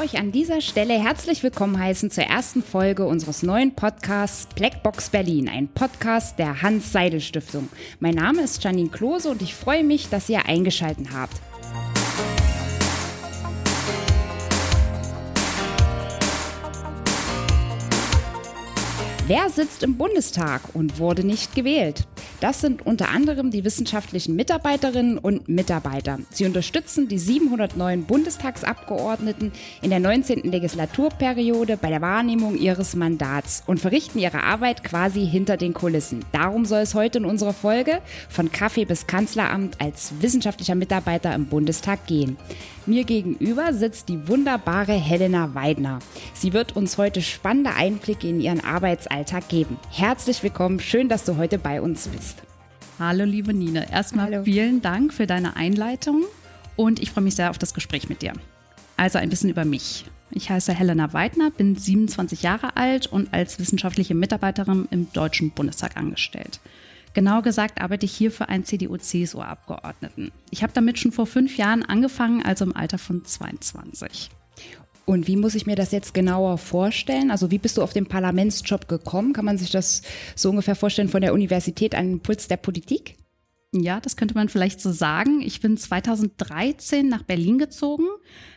Euch an dieser Stelle herzlich willkommen heißen zur ersten Folge unseres neuen Podcasts Blackbox Berlin, ein Podcast der Hans-Seidel-Stiftung. Mein Name ist Janine Klose und ich freue mich, dass ihr eingeschaltet habt. Wer sitzt im Bundestag und wurde nicht gewählt? Das sind unter anderem die wissenschaftlichen Mitarbeiterinnen und Mitarbeiter. Sie unterstützen die 709 Bundestagsabgeordneten in der 19. Legislaturperiode bei der Wahrnehmung ihres Mandats und verrichten ihre Arbeit quasi hinter den Kulissen. Darum soll es heute in unserer Folge von Kaffee bis Kanzleramt als wissenschaftlicher Mitarbeiter im Bundestag gehen. Mir gegenüber sitzt die wunderbare Helena Weidner. Sie wird uns heute spannende Einblicke in ihren Arbeitsalltag geben. Herzlich willkommen, schön, dass du heute bei uns bist. Hallo liebe Nina, erstmal Hallo. vielen Dank für deine Einleitung und ich freue mich sehr auf das Gespräch mit dir. Also ein bisschen über mich. Ich heiße Helena Weidner, bin 27 Jahre alt und als wissenschaftliche Mitarbeiterin im Deutschen Bundestag angestellt. Genau gesagt arbeite ich hier für einen CDU-CSU-Abgeordneten. Ich habe damit schon vor fünf Jahren angefangen, also im Alter von 22. Und wie muss ich mir das jetzt genauer vorstellen? Also wie bist du auf den Parlamentsjob gekommen? Kann man sich das so ungefähr vorstellen von der Universität an den Puls der Politik? Ja, das könnte man vielleicht so sagen. Ich bin 2013 nach Berlin gezogen,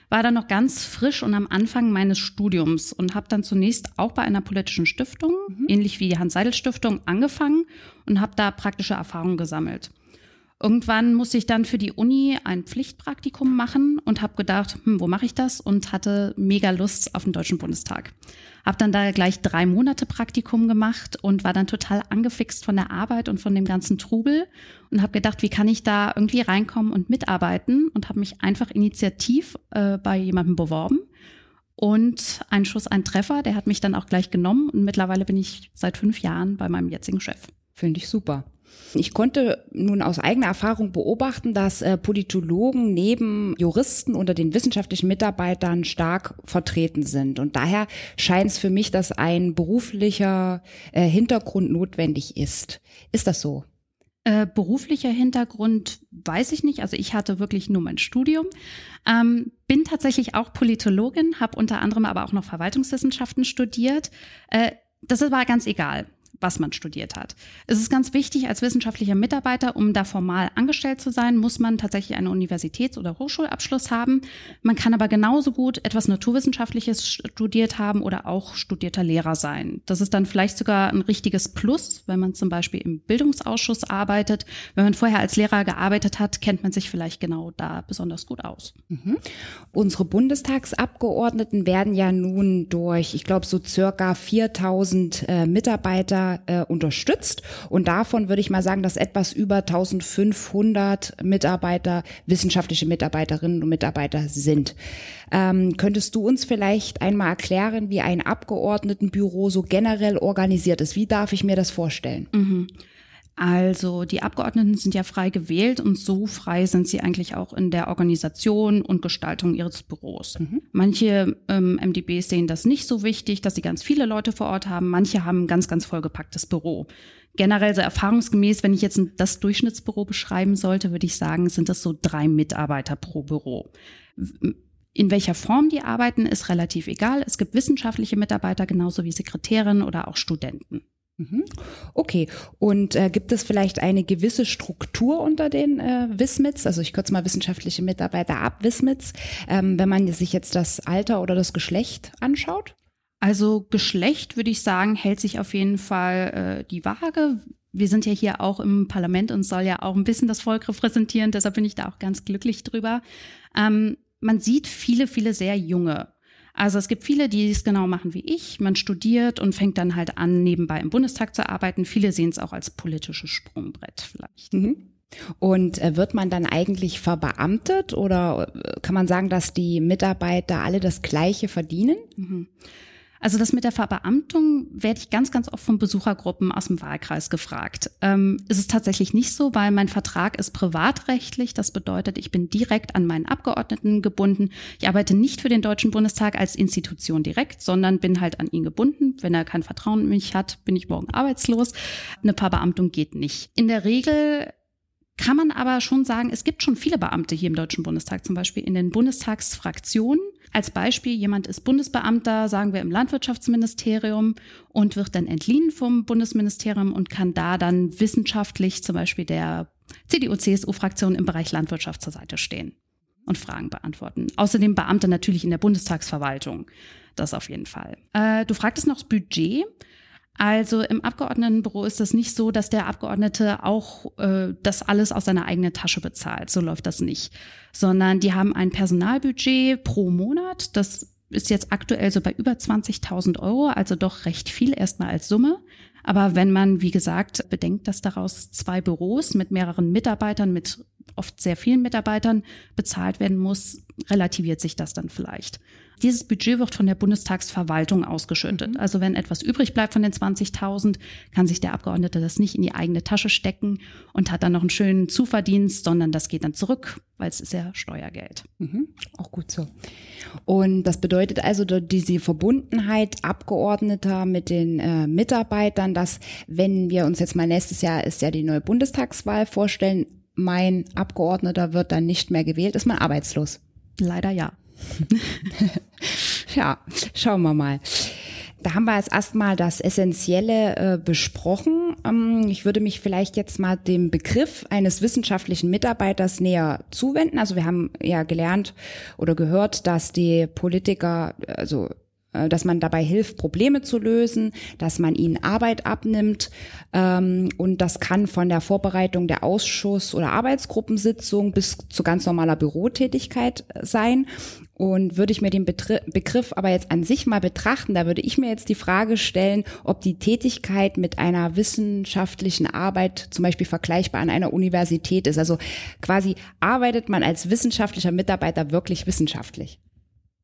war dann noch ganz frisch und am Anfang meines Studiums und habe dann zunächst auch bei einer politischen Stiftung, mhm. ähnlich wie die Hans-Seidel-Stiftung, angefangen und habe da praktische Erfahrungen gesammelt. Irgendwann musste ich dann für die Uni ein Pflichtpraktikum machen und habe gedacht, hm, wo mache ich das? Und hatte mega Lust auf den Deutschen Bundestag. Habe dann da gleich drei Monate Praktikum gemacht und war dann total angefixt von der Arbeit und von dem ganzen Trubel und habe gedacht, wie kann ich da irgendwie reinkommen und mitarbeiten und habe mich einfach initiativ äh, bei jemandem beworben. Und ein Schuss, ein Treffer, der hat mich dann auch gleich genommen und mittlerweile bin ich seit fünf Jahren bei meinem jetzigen Chef. Finde ich super. Ich konnte nun aus eigener Erfahrung beobachten, dass äh, Politologen neben Juristen unter den wissenschaftlichen Mitarbeitern stark vertreten sind. Und daher scheint es für mich, dass ein beruflicher äh, Hintergrund notwendig ist. Ist das so? Äh, beruflicher Hintergrund weiß ich nicht. Also ich hatte wirklich nur mein Studium. Ähm, bin tatsächlich auch Politologin, habe unter anderem aber auch noch Verwaltungswissenschaften studiert. Äh, das war ganz egal was man studiert hat. Es ist ganz wichtig, als wissenschaftlicher Mitarbeiter, um da formal angestellt zu sein, muss man tatsächlich einen Universitäts- oder Hochschulabschluss haben. Man kann aber genauso gut etwas Naturwissenschaftliches studiert haben oder auch studierter Lehrer sein. Das ist dann vielleicht sogar ein richtiges Plus, wenn man zum Beispiel im Bildungsausschuss arbeitet. Wenn man vorher als Lehrer gearbeitet hat, kennt man sich vielleicht genau da besonders gut aus. Mhm. Unsere Bundestagsabgeordneten werden ja nun durch, ich glaube, so circa 4000 äh, Mitarbeiter äh, unterstützt. Und davon würde ich mal sagen, dass etwas über 1500 Mitarbeiter, wissenschaftliche Mitarbeiterinnen und Mitarbeiter sind. Ähm, könntest du uns vielleicht einmal erklären, wie ein Abgeordnetenbüro so generell organisiert ist? Wie darf ich mir das vorstellen? Mhm. Also die Abgeordneten sind ja frei gewählt und so frei sind sie eigentlich auch in der Organisation und Gestaltung ihres Büros. Mhm. Manche ähm, MDBs sehen das nicht so wichtig, dass sie ganz viele Leute vor Ort haben. Manche haben ein ganz, ganz vollgepacktes Büro. Generell so erfahrungsgemäß, wenn ich jetzt das Durchschnittsbüro beschreiben sollte, würde ich sagen, sind das so drei Mitarbeiter pro Büro. In welcher Form die arbeiten, ist relativ egal. Es gibt wissenschaftliche Mitarbeiter genauso wie Sekretärinnen oder auch Studenten. Mhm. Okay, und äh, gibt es vielleicht eine gewisse Struktur unter den äh, Wismits? Also ich kürze mal wissenschaftliche Mitarbeiter ab, Wismits, ähm, wenn man sich jetzt das Alter oder das Geschlecht anschaut? Also Geschlecht, würde ich sagen, hält sich auf jeden Fall äh, die Waage. Wir sind ja hier auch im Parlament und soll ja auch ein bisschen das Volk repräsentieren, deshalb bin ich da auch ganz glücklich drüber. Ähm, man sieht viele, viele sehr junge also es gibt viele, die es genau machen wie ich. Man studiert und fängt dann halt an, nebenbei im Bundestag zu arbeiten. Viele sehen es auch als politisches Sprungbrett vielleicht. Mhm. Und äh, wird man dann eigentlich verbeamtet oder äh, kann man sagen, dass die Mitarbeiter alle das Gleiche verdienen? Mhm. Also das mit der Verbeamtung werde ich ganz, ganz oft von Besuchergruppen aus dem Wahlkreis gefragt. Ähm, ist es tatsächlich nicht so, weil mein Vertrag ist privatrechtlich. Das bedeutet, ich bin direkt an meinen Abgeordneten gebunden. Ich arbeite nicht für den Deutschen Bundestag als Institution direkt, sondern bin halt an ihn gebunden. Wenn er kein Vertrauen in mich hat, bin ich morgen arbeitslos. Eine Verbeamtung geht nicht. In der Regel kann man aber schon sagen, es gibt schon viele Beamte hier im Deutschen Bundestag, zum Beispiel in den Bundestagsfraktionen. Als Beispiel, jemand ist Bundesbeamter, sagen wir im Landwirtschaftsministerium und wird dann entliehen vom Bundesministerium und kann da dann wissenschaftlich zum Beispiel der CDU-CSU-Fraktion im Bereich Landwirtschaft zur Seite stehen und Fragen beantworten. Außerdem Beamte natürlich in der Bundestagsverwaltung. Das auf jeden Fall. Äh, du fragtest noch das Budget. Also im Abgeordnetenbüro ist es nicht so, dass der Abgeordnete auch äh, das alles aus seiner eigenen Tasche bezahlt. So läuft das nicht. Sondern die haben ein Personalbudget pro Monat. Das ist jetzt aktuell so bei über 20.000 Euro, also doch recht viel erstmal als Summe. Aber wenn man, wie gesagt, bedenkt, dass daraus zwei Büros mit mehreren Mitarbeitern, mit oft sehr vielen Mitarbeitern bezahlt werden muss, relativiert sich das dann vielleicht. Dieses Budget wird von der Bundestagsverwaltung ausgeschüttet. Mhm. Also wenn etwas übrig bleibt von den 20.000, kann sich der Abgeordnete das nicht in die eigene Tasche stecken und hat dann noch einen schönen Zuverdienst, sondern das geht dann zurück, weil es ist ja Steuergeld. Mhm. Auch gut so. Und das bedeutet also diese Verbundenheit Abgeordneter mit den äh, Mitarbeitern, dass wenn wir uns jetzt mal nächstes Jahr ist ja die neue Bundestagswahl vorstellen, mein Abgeordneter wird dann nicht mehr gewählt, ist man arbeitslos. Leider ja. ja, schauen wir mal. Da haben wir jetzt erstmal das Essentielle äh, besprochen. Ähm, ich würde mich vielleicht jetzt mal dem Begriff eines wissenschaftlichen Mitarbeiters näher zuwenden. Also wir haben ja gelernt oder gehört, dass die Politiker, also dass man dabei hilft, Probleme zu lösen, dass man ihnen Arbeit abnimmt. Ähm, und das kann von der Vorbereitung der Ausschuss- oder Arbeitsgruppensitzung bis zu ganz normaler Bürotätigkeit sein. Und würde ich mir den Begriff aber jetzt an sich mal betrachten, da würde ich mir jetzt die Frage stellen, ob die Tätigkeit mit einer wissenschaftlichen Arbeit zum Beispiel vergleichbar an einer Universität ist. Also quasi arbeitet man als wissenschaftlicher Mitarbeiter wirklich wissenschaftlich?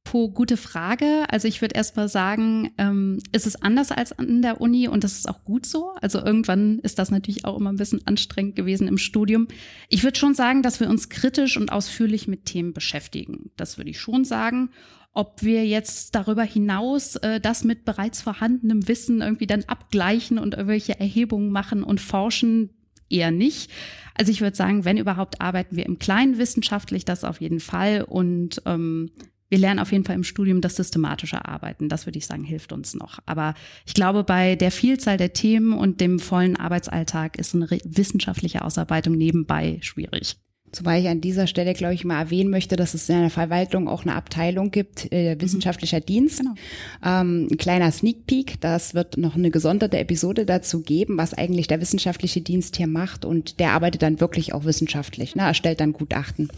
Puh, gute Frage. Also ich würde erst mal sagen, ähm, ist es anders als an der Uni und das ist auch gut so. Also irgendwann ist das natürlich auch immer ein bisschen anstrengend gewesen im Studium. Ich würde schon sagen, dass wir uns kritisch und ausführlich mit Themen beschäftigen. Das würde ich schon sagen. Ob wir jetzt darüber hinaus äh, das mit bereits vorhandenem Wissen irgendwie dann abgleichen und irgendwelche Erhebungen machen und forschen, eher nicht. Also ich würde sagen, wenn überhaupt, arbeiten wir im Kleinen wissenschaftlich, das auf jeden Fall. Und ähm, wir lernen auf jeden Fall im Studium das systematische Arbeiten. Das würde ich sagen, hilft uns noch. Aber ich glaube, bei der Vielzahl der Themen und dem vollen Arbeitsalltag ist eine wissenschaftliche Ausarbeitung nebenbei schwierig. Zumal ich an dieser Stelle, glaube ich, mal erwähnen möchte, dass es in der Verwaltung auch eine Abteilung gibt, äh, mhm. wissenschaftlicher Dienst. Genau. Ähm, ein kleiner Sneak Peek, das wird noch eine gesonderte Episode dazu geben, was eigentlich der wissenschaftliche Dienst hier macht. Und der arbeitet dann wirklich auch wissenschaftlich, ne, erstellt dann Gutachten.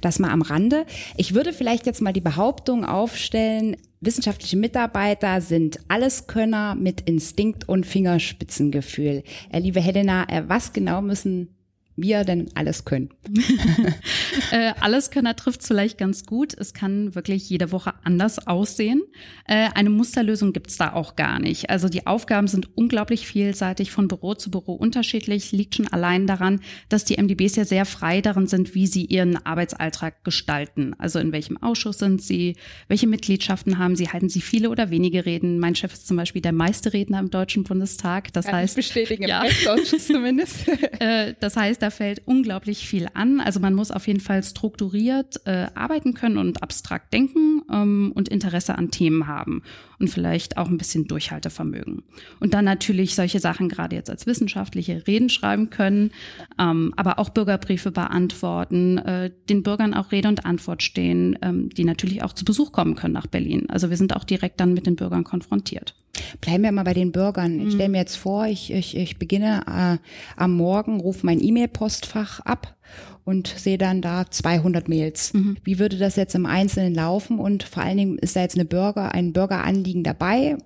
Das mal am Rande. Ich würde vielleicht jetzt mal die Behauptung aufstellen, Wissenschaftliche Mitarbeiter sind Alleskönner mit Instinkt und Fingerspitzengefühl. Äh, liebe Helena, äh, was genau müssen wir denn alles können. äh, alles können trifft vielleicht ganz gut. Es kann wirklich jede Woche anders aussehen. Äh, eine Musterlösung gibt's da auch gar nicht. Also die Aufgaben sind unglaublich vielseitig, von Büro zu Büro unterschiedlich. Liegt schon allein daran, dass die MDBs ja sehr frei darin sind, wie sie ihren Arbeitsalltag gestalten. Also in welchem Ausschuss sind sie, welche Mitgliedschaften haben sie, halten sie viele oder wenige Reden. Mein Chef ist zum Beispiel der meiste Redner im Deutschen Bundestag. Das Kann heißt, ich bestätigen, ja, im zumindest. äh, das heißt, da fällt unglaublich viel an. Also man muss auf jeden Fall strukturiert äh, arbeiten können und abstrakt denken ähm, und Interesse an Themen haben und vielleicht auch ein bisschen Durchhaltevermögen. Und dann natürlich solche Sachen gerade jetzt als wissenschaftliche Reden schreiben können, ähm, aber auch Bürgerbriefe beantworten, äh, den Bürgern auch Rede und Antwort stehen, ähm, die natürlich auch zu Besuch kommen können nach Berlin. Also wir sind auch direkt dann mit den Bürgern konfrontiert. Bleiben wir mal bei den Bürgern. Ich stelle mir jetzt vor, ich, ich, ich beginne äh, am Morgen, rufe mein E-Mail-Postfach ab und sehe dann da 200 Mails. Mhm. Wie würde das jetzt im Einzelnen laufen? Und vor allen Dingen ist da jetzt eine Bürger, ein Bürgeranliegen dabei.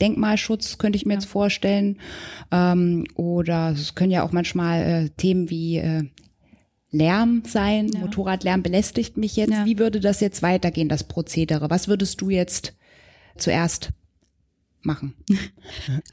Denkmalschutz könnte ich mir ja. jetzt vorstellen. Ähm, oder es können ja auch manchmal äh, Themen wie äh, Lärm sein. Ja. Motorradlärm belästigt mich jetzt. Ja. Wie würde das jetzt weitergehen, das Prozedere? Was würdest du jetzt zuerst machen?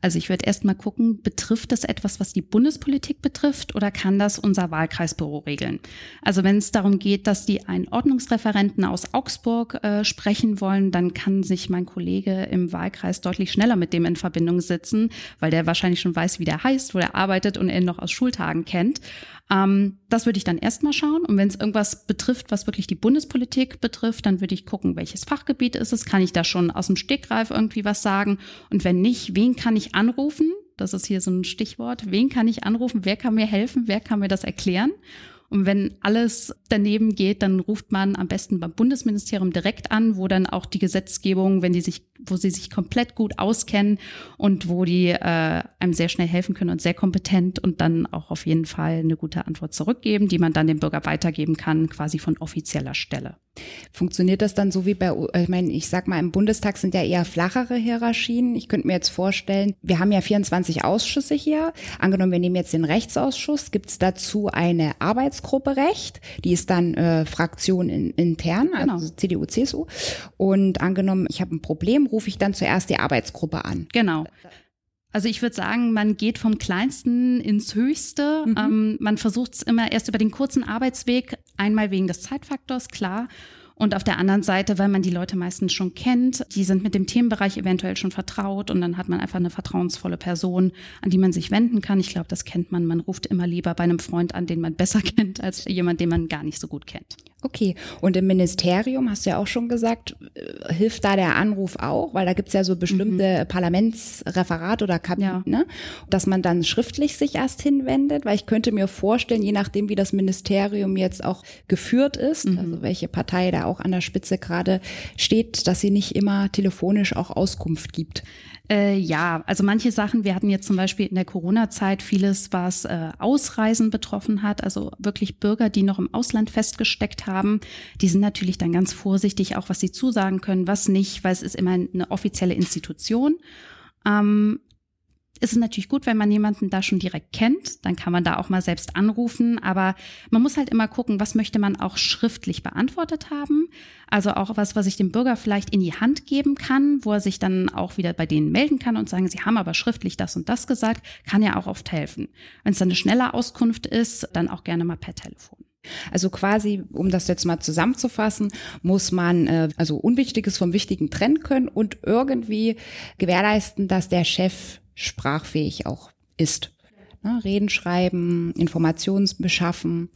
Also ich würde erst mal gucken, betrifft das etwas, was die Bundespolitik betrifft oder kann das unser Wahlkreisbüro regeln? Also wenn es darum geht, dass die einen Ordnungsreferenten aus Augsburg äh, sprechen wollen, dann kann sich mein Kollege im Wahlkreis deutlich schneller mit dem in Verbindung setzen, weil der wahrscheinlich schon weiß, wie der heißt, wo er arbeitet und er ihn noch aus Schultagen kennt. Ähm, das würde ich dann erstmal schauen. Und wenn es irgendwas betrifft, was wirklich die Bundespolitik betrifft, dann würde ich gucken, welches Fachgebiet ist es. Kann ich da schon aus dem Stegreif irgendwie was sagen? Und wenn nicht, wen kann ich anrufen? Das ist hier so ein Stichwort. Wen kann ich anrufen? Wer kann mir helfen? Wer kann mir das erklären? Und wenn alles daneben geht, dann ruft man am besten beim Bundesministerium direkt an, wo dann auch die Gesetzgebung, wenn die sich, wo sie sich komplett gut auskennen und wo die äh, einem sehr schnell helfen können und sehr kompetent und dann auch auf jeden Fall eine gute Antwort zurückgeben, die man dann dem Bürger weitergeben kann, quasi von offizieller Stelle. Funktioniert das dann so wie bei, ich meine, ich sag mal, im Bundestag sind ja eher flachere Hierarchien. Ich könnte mir jetzt vorstellen, wir haben ja 24 Ausschüsse hier. Angenommen, wir nehmen jetzt den Rechtsausschuss, gibt es dazu eine Arbeitsgruppe Recht, die ist dann äh, Fraktion in, intern, also genau. CDU, CSU. Und angenommen, ich habe ein Problem, rufe ich dann zuerst die Arbeitsgruppe an. Genau. Also ich würde sagen, man geht vom Kleinsten ins Höchste. Mhm. Ähm, man versucht es immer erst über den kurzen Arbeitsweg, einmal wegen des Zeitfaktors, klar. Und auf der anderen Seite, weil man die Leute meistens schon kennt, die sind mit dem Themenbereich eventuell schon vertraut und dann hat man einfach eine vertrauensvolle Person, an die man sich wenden kann. Ich glaube, das kennt man. Man ruft immer lieber bei einem Freund an, den man besser kennt, als jemand, den man gar nicht so gut kennt. Okay, und im Ministerium, hast du ja auch schon gesagt, äh, hilft da der Anruf auch, weil da gibt's ja so bestimmte mhm. Parlamentsreferat oder Kabinett, ja. ne? dass man dann schriftlich sich erst hinwendet, weil ich könnte mir vorstellen, je nachdem, wie das Ministerium jetzt auch geführt ist, mhm. also welche Partei da auch an der Spitze gerade steht, dass sie nicht immer telefonisch auch Auskunft gibt. Äh, ja, also manche Sachen, wir hatten jetzt zum Beispiel in der Corona-Zeit vieles, was äh, Ausreisen betroffen hat, also wirklich Bürger, die noch im Ausland festgesteckt haben, die sind natürlich dann ganz vorsichtig, auch was sie zusagen können, was nicht, weil es ist immer eine offizielle Institution. Ähm, ist es natürlich gut, wenn man jemanden da schon direkt kennt, dann kann man da auch mal selbst anrufen, aber man muss halt immer gucken, was möchte man auch schriftlich beantwortet haben, also auch was, was ich dem Bürger vielleicht in die Hand geben kann, wo er sich dann auch wieder bei denen melden kann und sagen, sie haben aber schriftlich das und das gesagt, kann ja auch oft helfen. Wenn es dann eine schnelle Auskunft ist, dann auch gerne mal per Telefon. Also quasi, um das jetzt mal zusammenzufassen, muss man äh, also Unwichtiges vom Wichtigen trennen können und irgendwie gewährleisten, dass der Chef sprachfähig auch ist. Ne, Reden schreiben, Informationen beschaffen.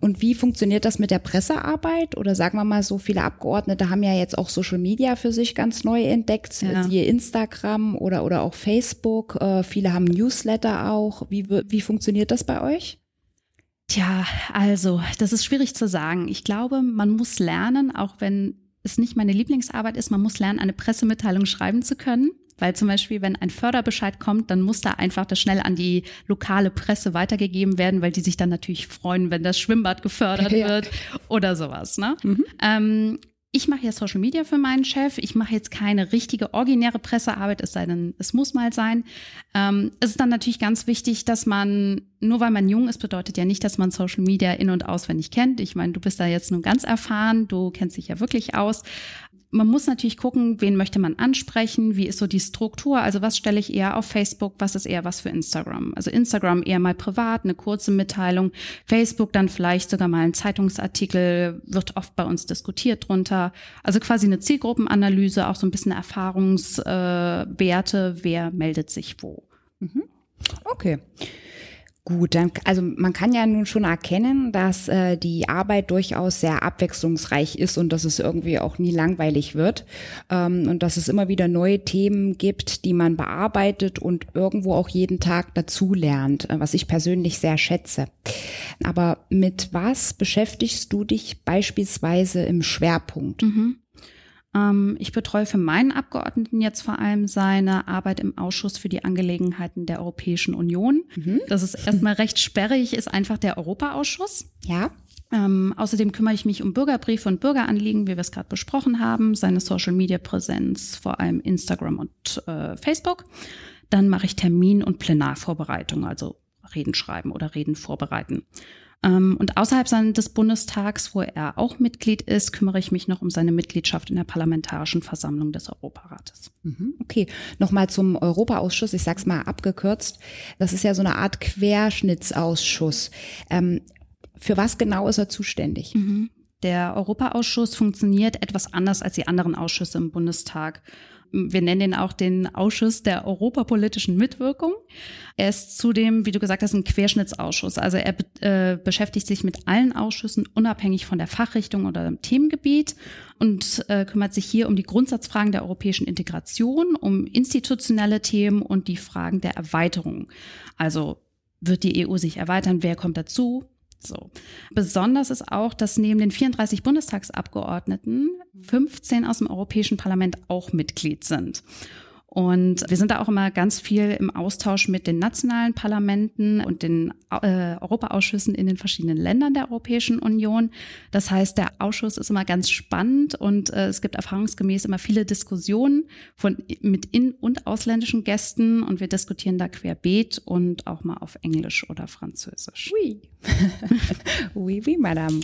Und wie funktioniert das mit der Pressearbeit? Oder sagen wir mal so, viele Abgeordnete haben ja jetzt auch Social Media für sich ganz neu entdeckt, ja. siehe Instagram oder, oder auch Facebook. Äh, viele haben Newsletter auch. Wie, wie funktioniert das bei euch? Tja, also, das ist schwierig zu sagen. Ich glaube, man muss lernen, auch wenn es nicht meine Lieblingsarbeit ist, man muss lernen, eine Pressemitteilung schreiben zu können. Weil zum Beispiel, wenn ein Förderbescheid kommt, dann muss da einfach das schnell an die lokale Presse weitergegeben werden, weil die sich dann natürlich freuen, wenn das Schwimmbad gefördert ja. wird oder sowas. Ne? Mhm. Ähm, ich mache ja Social Media für meinen Chef. Ich mache jetzt keine richtige originäre Pressearbeit, es sei denn, es muss mal sein. Ähm, es ist dann natürlich ganz wichtig, dass man, nur weil man jung ist, bedeutet ja nicht, dass man Social Media in- und auswendig kennt. Ich meine, du bist da jetzt nun ganz erfahren, du kennst dich ja wirklich aus man muss natürlich gucken, wen möchte man ansprechen, wie ist so die Struktur, also was stelle ich eher auf Facebook, was ist eher was für Instagram. Also Instagram eher mal privat, eine kurze Mitteilung, Facebook dann vielleicht sogar mal ein Zeitungsartikel, wird oft bei uns diskutiert drunter. Also quasi eine Zielgruppenanalyse, auch so ein bisschen Erfahrungswerte, äh, wer meldet sich wo. Mhm. Okay. Gut, dann, also man kann ja nun schon erkennen, dass äh, die Arbeit durchaus sehr abwechslungsreich ist und dass es irgendwie auch nie langweilig wird ähm, und dass es immer wieder neue Themen gibt, die man bearbeitet und irgendwo auch jeden Tag dazu lernt, äh, was ich persönlich sehr schätze. Aber mit was beschäftigst du dich beispielsweise im Schwerpunkt? Mhm. Ähm, ich betreue für meinen Abgeordneten jetzt vor allem seine Arbeit im Ausschuss für die Angelegenheiten der Europäischen Union. Mhm. Das ist erstmal recht sperrig, ist einfach der Europaausschuss. Ja. Ähm, außerdem kümmere ich mich um Bürgerbriefe und Bürgeranliegen, wie wir es gerade besprochen haben, seine Social-Media-Präsenz, vor allem Instagram und äh, Facebook. Dann mache ich Termin- und Plenarvorbereitung, also Reden schreiben oder Reden vorbereiten. Ähm, und außerhalb des Bundestags, wo er auch Mitglied ist, kümmere ich mich noch um seine Mitgliedschaft in der Parlamentarischen Versammlung des Europarates. Mhm, okay, nochmal zum Europaausschuss. Ich sag's mal abgekürzt. Das ist ja so eine Art Querschnittsausschuss. Ähm, für was genau ist er zuständig? Mhm. Der Europaausschuss funktioniert etwas anders als die anderen Ausschüsse im Bundestag. Wir nennen den auch den Ausschuss der europapolitischen Mitwirkung. Er ist zudem, wie du gesagt hast, ein Querschnittsausschuss. Also er äh, beschäftigt sich mit allen Ausschüssen unabhängig von der Fachrichtung oder dem Themengebiet und äh, kümmert sich hier um die Grundsatzfragen der europäischen Integration, um institutionelle Themen und die Fragen der Erweiterung. Also wird die EU sich erweitern? Wer kommt dazu? So. Besonders ist auch, dass neben den 34 Bundestagsabgeordneten 15 aus dem Europäischen Parlament auch Mitglied sind. Und wir sind da auch immer ganz viel im Austausch mit den nationalen Parlamenten und den äh, Europaausschüssen in den verschiedenen Ländern der Europäischen Union. Das heißt, der Ausschuss ist immer ganz spannend und äh, es gibt erfahrungsgemäß immer viele Diskussionen von, mit in- und ausländischen Gästen und wir diskutieren da querbeet und auch mal auf Englisch oder Französisch. Oui. oui, oui, Madame.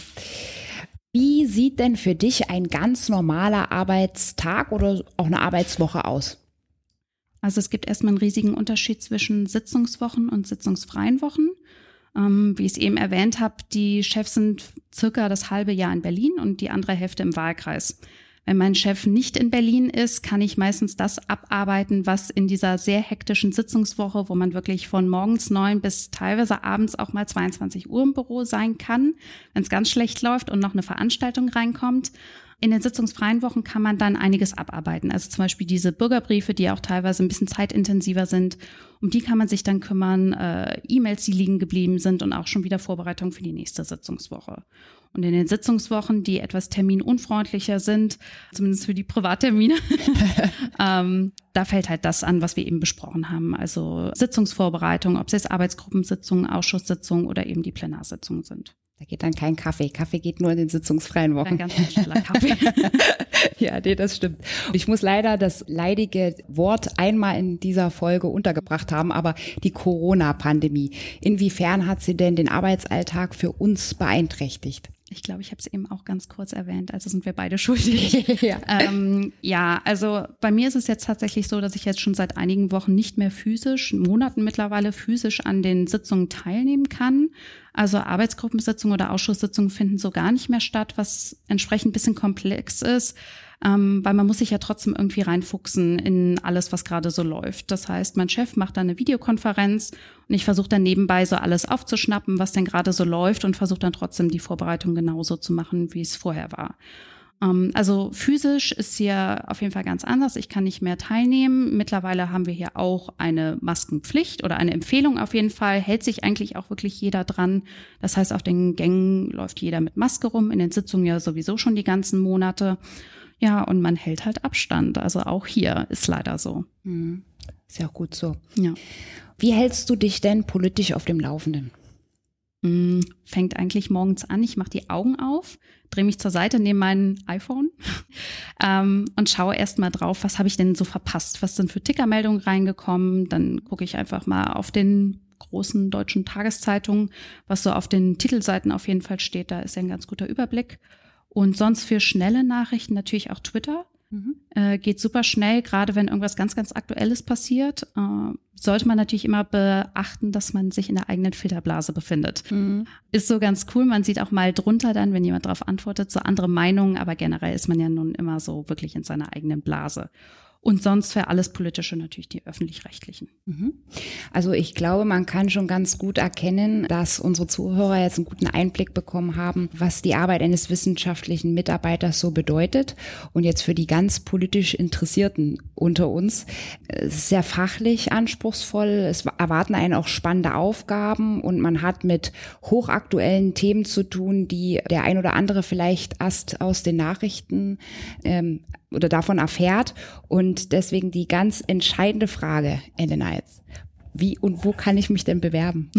Wie sieht denn für dich ein ganz normaler Arbeitstag oder auch eine Arbeitswoche aus? Also es gibt erstmal einen riesigen Unterschied zwischen Sitzungswochen und sitzungsfreien Wochen. Ähm, wie ich es eben erwähnt habe, die Chefs sind circa das halbe Jahr in Berlin und die andere Hälfte im Wahlkreis. Wenn mein Chef nicht in Berlin ist, kann ich meistens das abarbeiten, was in dieser sehr hektischen Sitzungswoche, wo man wirklich von morgens neun bis teilweise abends auch mal 22 Uhr im Büro sein kann, wenn es ganz schlecht läuft und noch eine Veranstaltung reinkommt. In den sitzungsfreien Wochen kann man dann einiges abarbeiten. Also zum Beispiel diese Bürgerbriefe, die auch teilweise ein bisschen zeitintensiver sind. Um die kann man sich dann kümmern. Äh, E-Mails, die liegen geblieben sind und auch schon wieder Vorbereitungen für die nächste Sitzungswoche. Und in den Sitzungswochen, die etwas terminunfreundlicher sind, zumindest für die Privattermine, ähm, da fällt halt das an, was wir eben besprochen haben. Also Sitzungsvorbereitung, ob es jetzt Arbeitsgruppensitzungen, Ausschusssitzungen oder eben die Plenarsitzungen sind. Da geht dann kein Kaffee. Kaffee geht nur in den sitzungsfreien Wochen. Ein ganz Kaffee. ja, nee, das stimmt. Ich muss leider das leidige Wort einmal in dieser Folge untergebracht haben, aber die Corona-Pandemie. Inwiefern hat sie denn den Arbeitsalltag für uns beeinträchtigt? Ich glaube, ich habe es eben auch ganz kurz erwähnt, also sind wir beide schuldig. ja. Ähm, ja, also bei mir ist es jetzt tatsächlich so, dass ich jetzt schon seit einigen Wochen nicht mehr physisch, Monaten mittlerweile physisch an den Sitzungen teilnehmen kann. Also Arbeitsgruppensitzungen oder Ausschusssitzungen finden so gar nicht mehr statt, was entsprechend ein bisschen komplex ist ähm, weil man muss sich ja trotzdem irgendwie reinfuchsen in alles, was gerade so läuft. Das heißt, mein Chef macht dann eine Videokonferenz und ich versuche dann nebenbei so alles aufzuschnappen, was denn gerade so läuft und versuche dann trotzdem die Vorbereitung genauso zu machen, wie es vorher war. Ähm, also physisch ist hier auf jeden Fall ganz anders. Ich kann nicht mehr teilnehmen. Mittlerweile haben wir hier auch eine Maskenpflicht oder eine Empfehlung auf jeden Fall. Hält sich eigentlich auch wirklich jeder dran. Das heißt, auf den Gängen läuft jeder mit Maske rum, in den Sitzungen ja sowieso schon die ganzen Monate. Ja, und man hält halt Abstand. Also auch hier ist leider so. Mhm. Ist ja auch gut so. Ja. Wie hältst du dich denn politisch auf dem Laufenden? Mm, fängt eigentlich morgens an. Ich mache die Augen auf, drehe mich zur Seite, nehme mein iPhone ähm, und schaue erst mal drauf, was habe ich denn so verpasst? Was sind für Tickermeldungen reingekommen? Dann gucke ich einfach mal auf den großen deutschen Tageszeitungen, was so auf den Titelseiten auf jeden Fall steht. Da ist ja ein ganz guter Überblick. Und sonst für schnelle Nachrichten natürlich auch Twitter. Mhm. Äh, geht super schnell, gerade wenn irgendwas ganz, ganz Aktuelles passiert. Äh, sollte man natürlich immer beachten, dass man sich in der eigenen Filterblase befindet. Mhm. Ist so ganz cool. Man sieht auch mal drunter dann, wenn jemand darauf antwortet, so andere Meinungen, aber generell ist man ja nun immer so wirklich in seiner eigenen Blase. Und sonst für alles Politische natürlich die öffentlich-rechtlichen. Mhm. Also ich glaube, man kann schon ganz gut erkennen, dass unsere Zuhörer jetzt einen guten Einblick bekommen haben, was die Arbeit eines wissenschaftlichen Mitarbeiters so bedeutet. Und jetzt für die ganz politisch Interessierten unter uns, sehr fachlich anspruchsvoll. Es erwarten einen auch spannende Aufgaben und man hat mit hochaktuellen Themen zu tun, die der ein oder andere vielleicht erst aus den Nachrichten ähm, oder davon erfährt. Und deswegen die ganz entscheidende Frage, Elena jetzt. Wie und wo kann ich mich denn bewerben?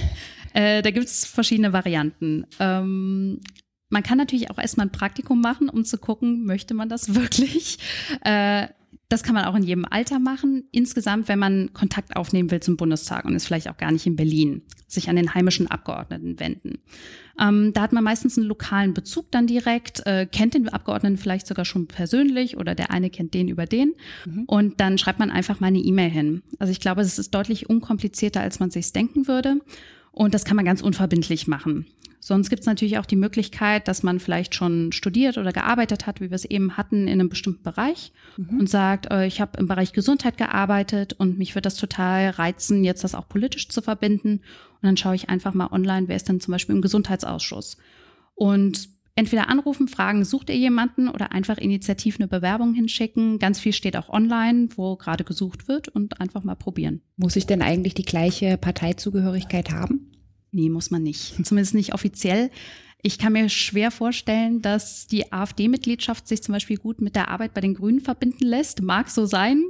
äh, da gibt es verschiedene Varianten. Ähm, man kann natürlich auch erstmal ein Praktikum machen, um zu gucken, möchte man das wirklich? Äh, das kann man auch in jedem Alter machen. Insgesamt, wenn man Kontakt aufnehmen will zum Bundestag und ist vielleicht auch gar nicht in Berlin, sich an den heimischen Abgeordneten wenden. Ähm, da hat man meistens einen lokalen Bezug dann direkt, äh, kennt den Abgeordneten vielleicht sogar schon persönlich oder der eine kennt den über den. Mhm. Und dann schreibt man einfach mal eine E-Mail hin. Also ich glaube, es ist deutlich unkomplizierter, als man sich denken würde. Und das kann man ganz unverbindlich machen. Sonst gibt es natürlich auch die Möglichkeit, dass man vielleicht schon studiert oder gearbeitet hat, wie wir es eben hatten, in einem bestimmten Bereich mhm. und sagt, äh, ich habe im Bereich Gesundheit gearbeitet und mich wird das total reizen, jetzt das auch politisch zu verbinden. Und dann schaue ich einfach mal online, wer ist denn zum Beispiel im Gesundheitsausschuss. Und entweder anrufen, fragen, sucht ihr jemanden oder einfach initiativ eine Bewerbung hinschicken. Ganz viel steht auch online, wo gerade gesucht wird und einfach mal probieren. Muss ich denn eigentlich die gleiche Parteizugehörigkeit haben? Nee, muss man nicht. Zumindest nicht offiziell. Ich kann mir schwer vorstellen, dass die AfD-Mitgliedschaft sich zum Beispiel gut mit der Arbeit bei den Grünen verbinden lässt. Mag so sein,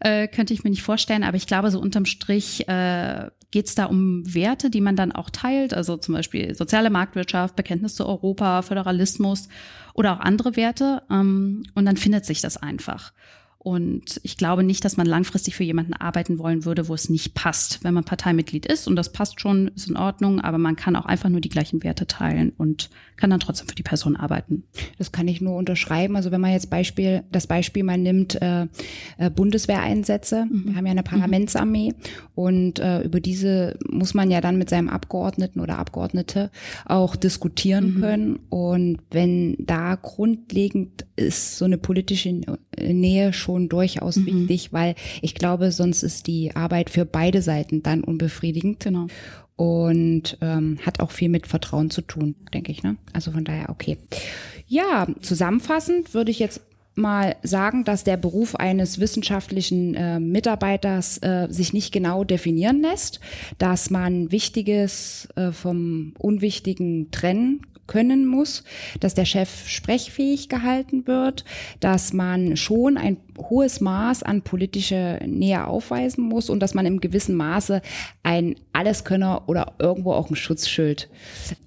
äh, könnte ich mir nicht vorstellen. Aber ich glaube, so unterm Strich äh, geht es da um Werte, die man dann auch teilt. Also zum Beispiel soziale Marktwirtschaft, Bekenntnis zu Europa, Föderalismus oder auch andere Werte. Ähm, und dann findet sich das einfach. Und ich glaube nicht, dass man langfristig für jemanden arbeiten wollen würde, wo es nicht passt. Wenn man Parteimitglied ist und das passt schon, ist in Ordnung, aber man kann auch einfach nur die gleichen Werte teilen und kann dann trotzdem für die Person arbeiten. Das kann ich nur unterschreiben. Also wenn man jetzt Beispiel, das Beispiel mal nimmt, äh, äh, Bundeswehreinsätze. Mhm. Wir haben ja eine Parlamentsarmee mhm. und äh, über diese muss man ja dann mit seinem Abgeordneten oder Abgeordnete auch diskutieren mhm. können. Und wenn da grundlegend ist so eine politische Nähe schon durchaus mhm. wichtig, weil ich glaube, sonst ist die Arbeit für beide Seiten dann unbefriedigend. Genau. Und ähm, hat auch viel mit Vertrauen zu tun, denke ich. Ne? Also von daher, okay. Ja, zusammenfassend würde ich jetzt mal sagen, dass der Beruf eines wissenschaftlichen äh, Mitarbeiters äh, sich nicht genau definieren lässt, dass man Wichtiges äh, vom Unwichtigen trennen können muss, dass der Chef sprechfähig gehalten wird, dass man schon ein hohes Maß an politischer Nähe aufweisen muss und dass man im gewissen Maße ein Alleskönner oder irgendwo auch ein Schutzschild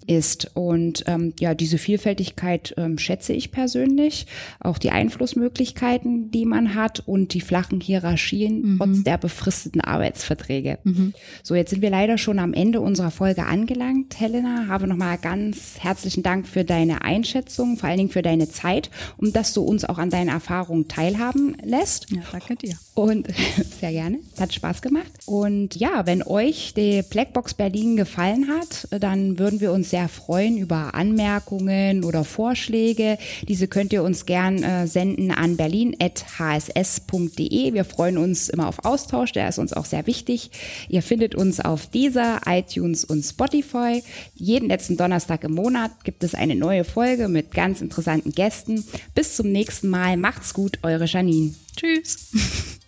ist. Und ähm, ja, diese Vielfältigkeit ähm, schätze ich persönlich, auch die Einflussmöglichkeiten, die man hat und die flachen Hierarchien mhm. trotz der befristeten Arbeitsverträge. Mhm. So, jetzt sind wir leider schon am Ende unserer Folge angelangt. Helena, habe nochmal ganz herzlichen Dank für deine Einschätzung, vor allen Dingen für deine Zeit und dass du uns auch an deinen Erfahrungen teilhaben lässt. Ja, danke dir. Und sehr gerne. Hat Spaß gemacht. Und ja, wenn euch die Blackbox Berlin gefallen hat, dann würden wir uns sehr freuen über Anmerkungen oder Vorschläge. Diese könnt ihr uns gern äh, senden an berlin.hss.de. Wir freuen uns immer auf Austausch, der ist uns auch sehr wichtig. Ihr findet uns auf dieser, iTunes und Spotify. Jeden letzten Donnerstag im Monat gibt es eine neue Folge mit ganz interessanten Gästen. Bis zum nächsten Mal. Macht's gut, eure Janine. Tschüss.